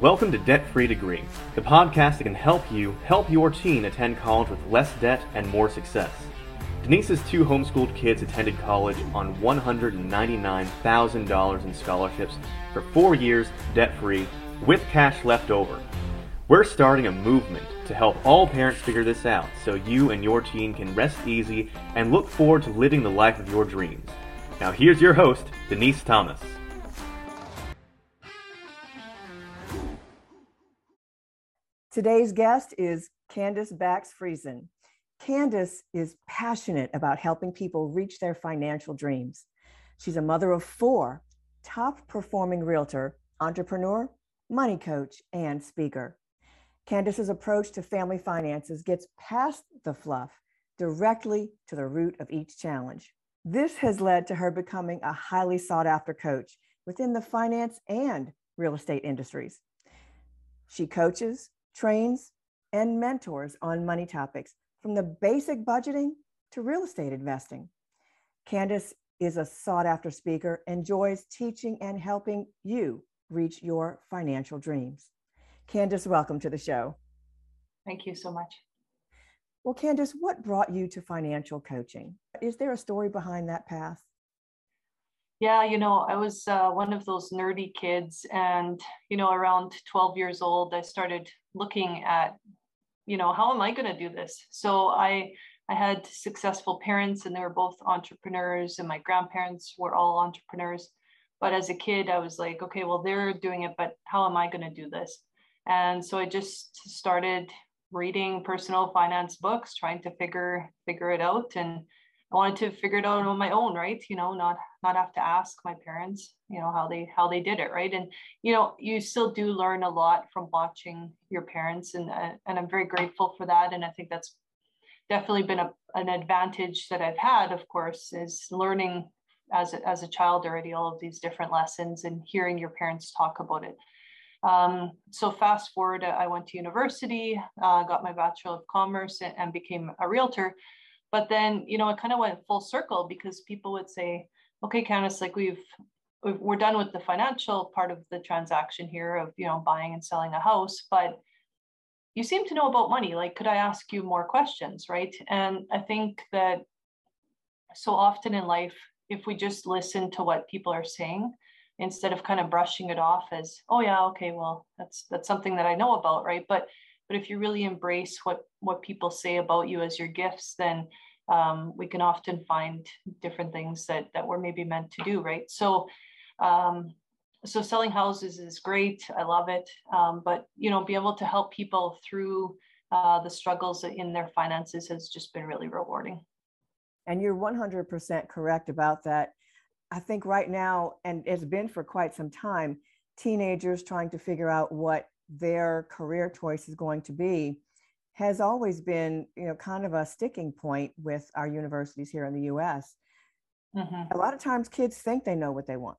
Welcome to Debt Free Degree, the podcast that can help you help your teen attend college with less debt and more success. Denise's two homeschooled kids attended college on $199,000 in scholarships for four years debt free with cash left over. We're starting a movement to help all parents figure this out so you and your teen can rest easy and look forward to living the life of your dreams. Now, here's your host, Denise Thomas. Today's guest is Candace Bax Friesen. Candace is passionate about helping people reach their financial dreams. She's a mother of four, top performing realtor, entrepreneur, money coach, and speaker. Candace's approach to family finances gets past the fluff directly to the root of each challenge. This has led to her becoming a highly sought after coach within the finance and real estate industries. She coaches, trains, and mentors on money topics from the basic budgeting to real estate investing. Candace is a sought after speaker, enjoys teaching and helping you reach your financial dreams. Candace, welcome to the show. Thank you so much. Well, Candace, what brought you to financial coaching? Is there a story behind that path? Yeah, you know, I was uh, one of those nerdy kids, and you know, around 12 years old, I started looking at, you know, how am I going to do this? So I I had successful parents, and they were both entrepreneurs, and my grandparents were all entrepreneurs. But as a kid, I was like, okay, well, they're doing it, but how am I going to do this? And so I just started reading personal finance books, trying to figure figure it out, and I wanted to figure it out on my own, right? You know, not not have to ask my parents, you know, how they how they did it, right? And you know, you still do learn a lot from watching your parents, and uh, and I'm very grateful for that. And I think that's definitely been a, an advantage that I've had, of course, is learning as a, as a child already all of these different lessons and hearing your parents talk about it. Um, so fast forward, I went to university, uh, got my Bachelor of Commerce, and, and became a realtor. But then, you know, it kind of went full circle because people would say, okay, Candace, like we've, we've, we're done with the financial part of the transaction here of, you know, buying and selling a house, but you seem to know about money. Like, could I ask you more questions? Right. And I think that so often in life, if we just listen to what people are saying, instead of kind of brushing it off as, oh yeah, okay, well, that's that's something that I know about, right? But but if you really embrace what what people say about you as your gifts, then um, we can often find different things that that we're maybe meant to do, right? So um, so selling houses is great. I love it. Um, but you know, be able to help people through uh, the struggles in their finances has just been really rewarding. And you're 100% correct about that. I think right now, and it's been for quite some time, teenagers trying to figure out what their career choice is going to be has always been, you know, kind of a sticking point with our universities here in the US. Mm-hmm. A lot of times kids think they know what they want,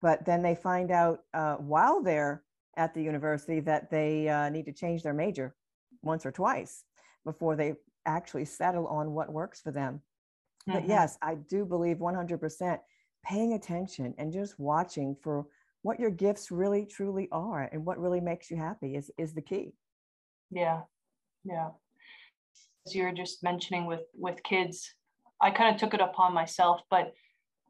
but then they find out uh, while they're at the university that they uh, need to change their major once or twice before they actually settle on what works for them. Mm-hmm. But yes, I do believe 100% paying attention and just watching for what your gifts really truly are and what really makes you happy is is the key yeah yeah. As you're just mentioning with with kids i kind of took it upon myself but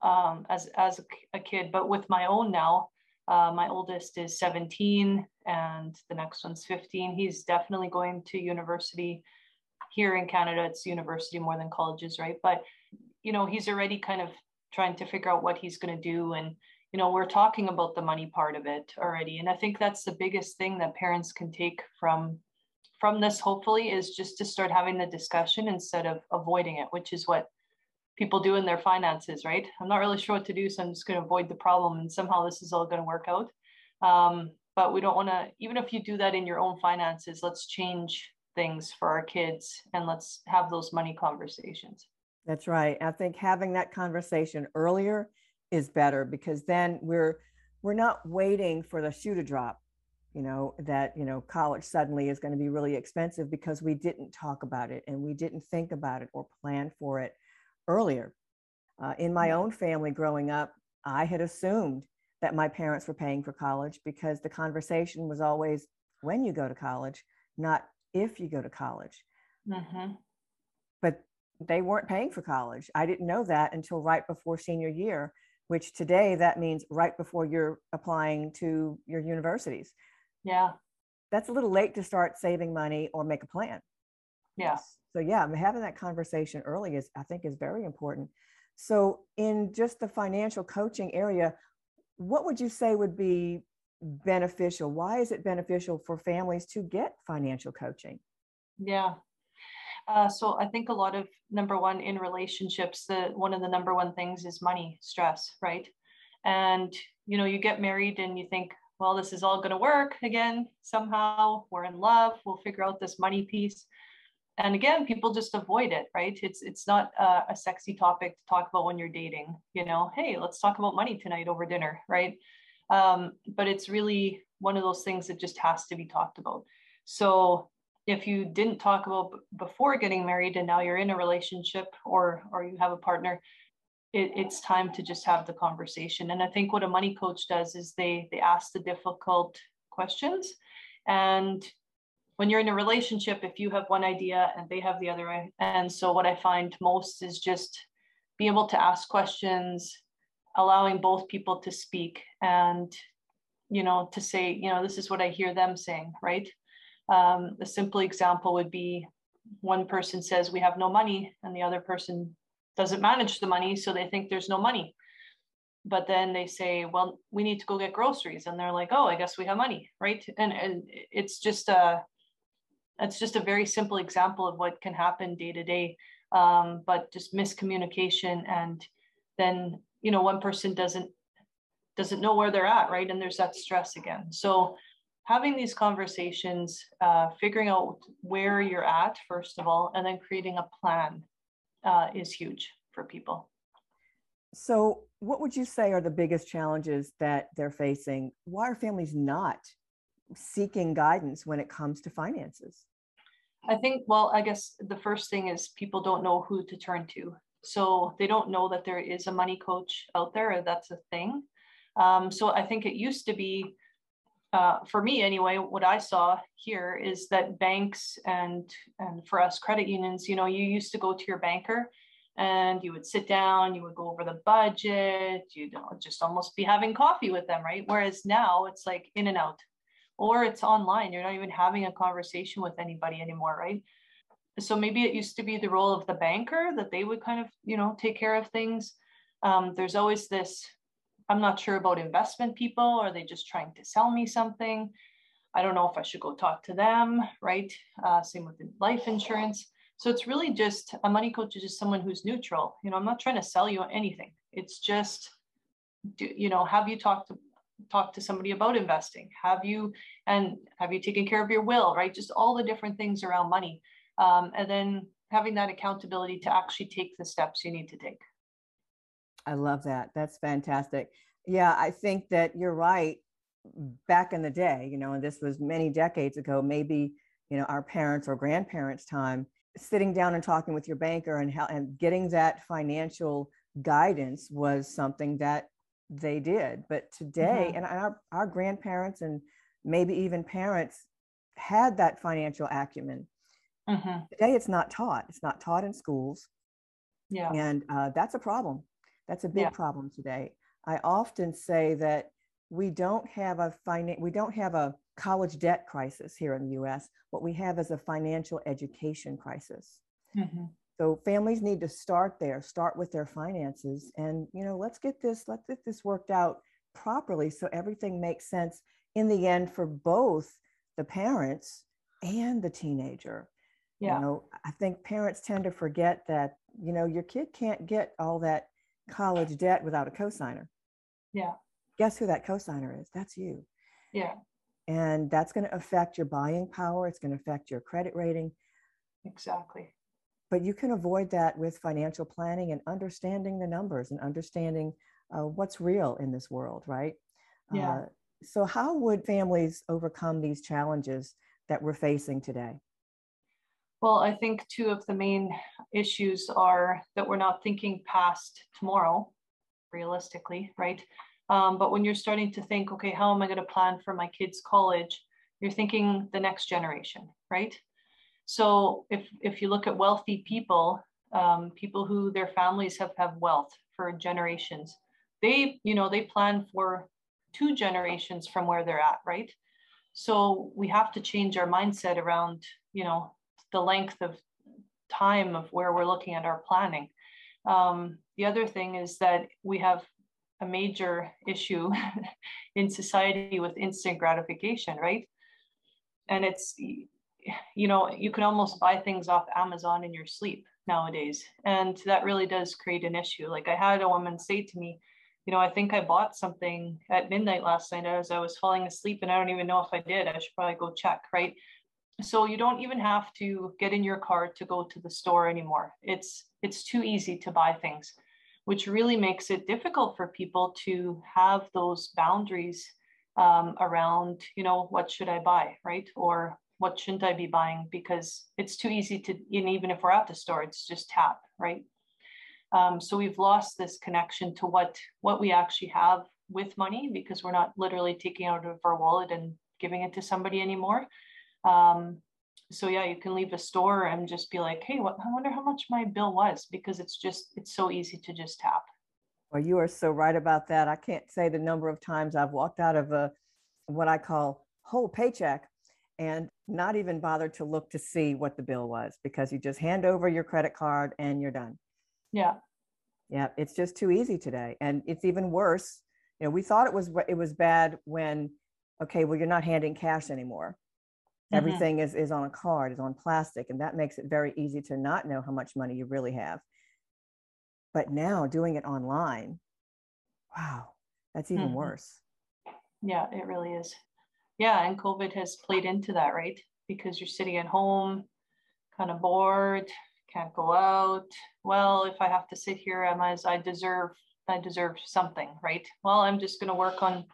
um as as a, a kid but with my own now uh, my oldest is 17 and the next one's 15 he's definitely going to university here in canada. It's university more than colleges right? But you know he's already kind of trying to figure out what he's going to do and you know we're talking about the money part of it already. And i think that's the biggest thing that parents can take from from this hopefully is just to start having the discussion instead of avoiding it which is what people do in their finances right? I'm not really sure what to do so i'm just going to avoid the problem and somehow this is all going to work out. Um, but we don't want to even if you do that in your own finances let's change things for our kids and let's have those money conversations. That's right. I think having that conversation earlier is better because then we're we're not waiting for the shoe to drop you know that you know college suddenly is going to be really expensive because we didn't talk about it and we didn't think about it or plan for it earlier uh, in my mm-hmm. own family growing up i had assumed that my parents were paying for college because the conversation was always when you go to college, not if you go to college. Mm-hmm. But they weren't paying for college. I didn't know that until right before senior year, which today that means right before you're applying to your universities. Yeah. That's a little late to start saving money or make a plan. Yes. So yeah, having that conversation early is I think is very important. So in just the financial coaching area, what would you say would be beneficial? Why is it beneficial for families to get financial coaching? Yeah. Uh, so I think a lot of number one in relationships, the one of the number one things is money stress, right? And you know, you get married and you think, well, this is all going to work again somehow. We're in love. We'll figure out this money piece. And again, people just avoid it, right? It's it's not a, a sexy topic to talk about when you're dating. You know, hey, let's talk about money tonight over dinner, right? Um, but it's really one of those things that just has to be talked about. So if you didn't talk about before getting married and now you're in a relationship or or you have a partner it, it's time to just have the conversation. And i think what a money coach does is they they ask the difficult questions. And when you're in a relationship if you have one idea and they have the other and so what i find most is just be able to ask questions allowing both people to speak and you know to say you know this is what i hear them saying right? Um, a simple example would be one person says we have no money and the other person doesn't manage the money, so they think there's no money. But then they say, well, we need to go get groceries. And they're like, oh, I guess we have money, right? And, and it's just a, it's just a very simple example of what can happen day to day. Um, but just miscommunication and then, you know, one person doesn't doesn't know where they're at, right? And there's that stress again. So having these conversations, uh, figuring out where you're at, first of all, and then creating a plan uh, is huge for people. So, what would you say are the biggest challenges that they're facing? Why are families not seeking guidance when it comes to finances? I think, well, I guess the first thing is people don't know who to turn to. So, they don't know that there is a money coach out there, or that's a thing. Um, so, I think it used to be uh, for me anyway, what I saw here is that banks and and for us credit unions, you know, you used to go to your banker and you would sit down, you would go over the budget, you'd just almost be having coffee with them, right? Whereas now it's like in and out, or it's online. You're not even having a conversation with anybody anymore, right? So maybe it used to be the role of the banker that they would kind of, you know, take care of things. Um, there's always this I'm not sure about investment people. Are they just trying to sell me something? I don't know if I should go talk to them, right? Uh, same with life insurance. So it's really just a money coach is just someone who's neutral. You know, I'm not trying to sell you anything. It's just, do, you know, have you talked to talk to somebody about investing? Have you and have you taken care of your will? Right, just all the different things around money, um, and then having that accountability to actually take the steps you need to take. I love that. That's fantastic. Yeah, I think that you're right. Back in the day, you know, and this was many decades ago, maybe, you know, our parents or grandparents' time, sitting down and talking with your banker and how and getting that financial guidance was something that they did. But today, mm-hmm. and our, our grandparents and maybe even parents had that financial acumen. Mm-hmm. Today, it's not taught. It's not taught in schools. Yeah. And uh, that's a problem. That's a big yeah. problem today. I often say that we don't have a finan- we don't have a college debt crisis here in the US. What we have is a financial education crisis. Mm-hmm. So families need to start there, start with their finances and you know, let's get this let's get this worked out properly so everything makes sense in the end for both the parents and the teenager. Yeah. You know, I think parents tend to forget that, you know, your kid can't get all that college debt without a cosigner. Yeah. Guess who that cosigner is? That's you. Yeah. And that's going to affect your buying power. It's going to affect your credit rating. Exactly. But you can avoid that with financial planning and understanding the numbers and understanding uh, what's real in this world, right? Yeah. Uh, so, how would families overcome these challenges that we're facing today? Well, I think two of the main issues are that we're not thinking past tomorrow, realistically, right? Um, but when you're starting to think, okay, how am I going to plan for my kids' college? You're thinking the next generation, right? So if if you look at wealthy people, um, people who their families have have wealth for generations, they you know they plan for two generations from where they're at, right? So we have to change our mindset around you know the length of time of where we're looking at our planning. Um, the other thing is that we have a major issue in society with instant gratification, right? And it's, you know, you can almost buy things off Amazon in your sleep nowadays. And that really does create an issue. Like I had a woman say to me, you know, I think I bought something at midnight last night as I was falling asleep, and I don't even know if I did. I should probably go check, right? So you don't even have to get in your car to go to the store anymore. It's it's too easy to buy things which really makes it difficult for people to have those boundaries um, around, you know, what should I buy, right? Or what shouldn't I be buying? Because it's too easy to, and even if we're at the store, it's just tap, right? Um, so we've lost this connection to what what we actually have with money because we're not literally taking out of our wallet and giving it to somebody anymore. Um, so yeah, you can leave a store and just be like, hey, what, I wonder how much my bill was because it's just it's so easy to just tap. Well, you are so right about that. I can't say the number of times I've walked out of a what I call whole paycheck and not even bothered to look to see what the bill was because you just hand over your credit card and you're done. Yeah. Yeah, it's just too easy today. And it's even worse. You know, we thought it was it was bad when okay, well you're not handing cash anymore. Mm-hmm. Everything is, is on a card, is on plastic, and that makes it very easy to not know how much money you really have. But now doing it online, wow, that's even mm-hmm. worse. Yeah, it really is. Yeah, and COVID has played into that, right? Because you're sitting at home, kind of bored, can't go out. Well, if I have to sit here, am as I deserve I deserve something, right? Well, I'm just going to work on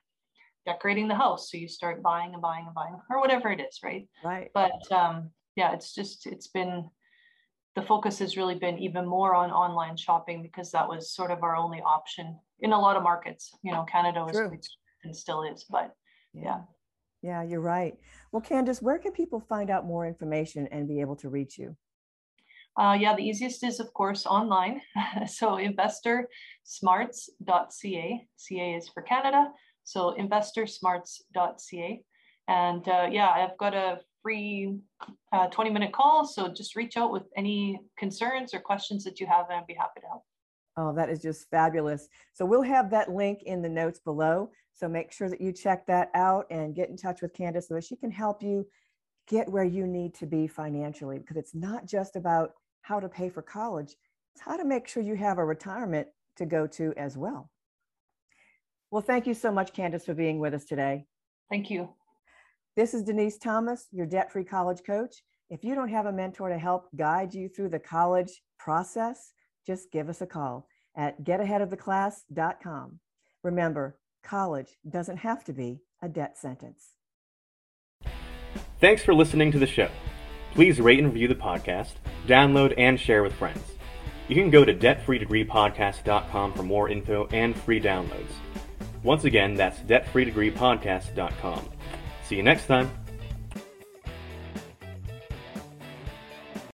decorating the house. So you start buying and buying and buying or whatever it is, right? Right. But um, yeah, it's just, it's been, the focus has really been even more on online shopping because that was sort of our only option in a lot of markets. You know, Canada was and still is, but yeah. yeah. you're right. Well, Candace, where can people find out more information and be able to reach you? Uh, yeah, the easiest is, of course, online. so investorsmarts.ca. CA is for Canada. So investorsmarts.ca. And uh, yeah, I've got a free uh, 20 minute call. So just reach out with any concerns or questions that you have, and I'd be happy to help. Oh, that is just fabulous. So we'll have that link in the notes below. So make sure that you check that out and get in touch with Candace so that she can help you get where you need to be financially because it's not just about how to pay for college, it's how to make sure you have a retirement to go to as well. Well, thank you so much, Candace, for being with us today. Thank you. This is Denise Thomas, your debt free college coach. If you don't have a mentor to help guide you through the college process, just give us a call at getaheadoftheclass.com. Remember, college doesn't have to be a debt sentence. Thanks for listening to the show. Please rate and review the podcast, download, and share with friends. You can go to debtfreedegreepodcast.com for more info and free downloads. Once again, that's debtfreedegreepodcast.com. See you next time.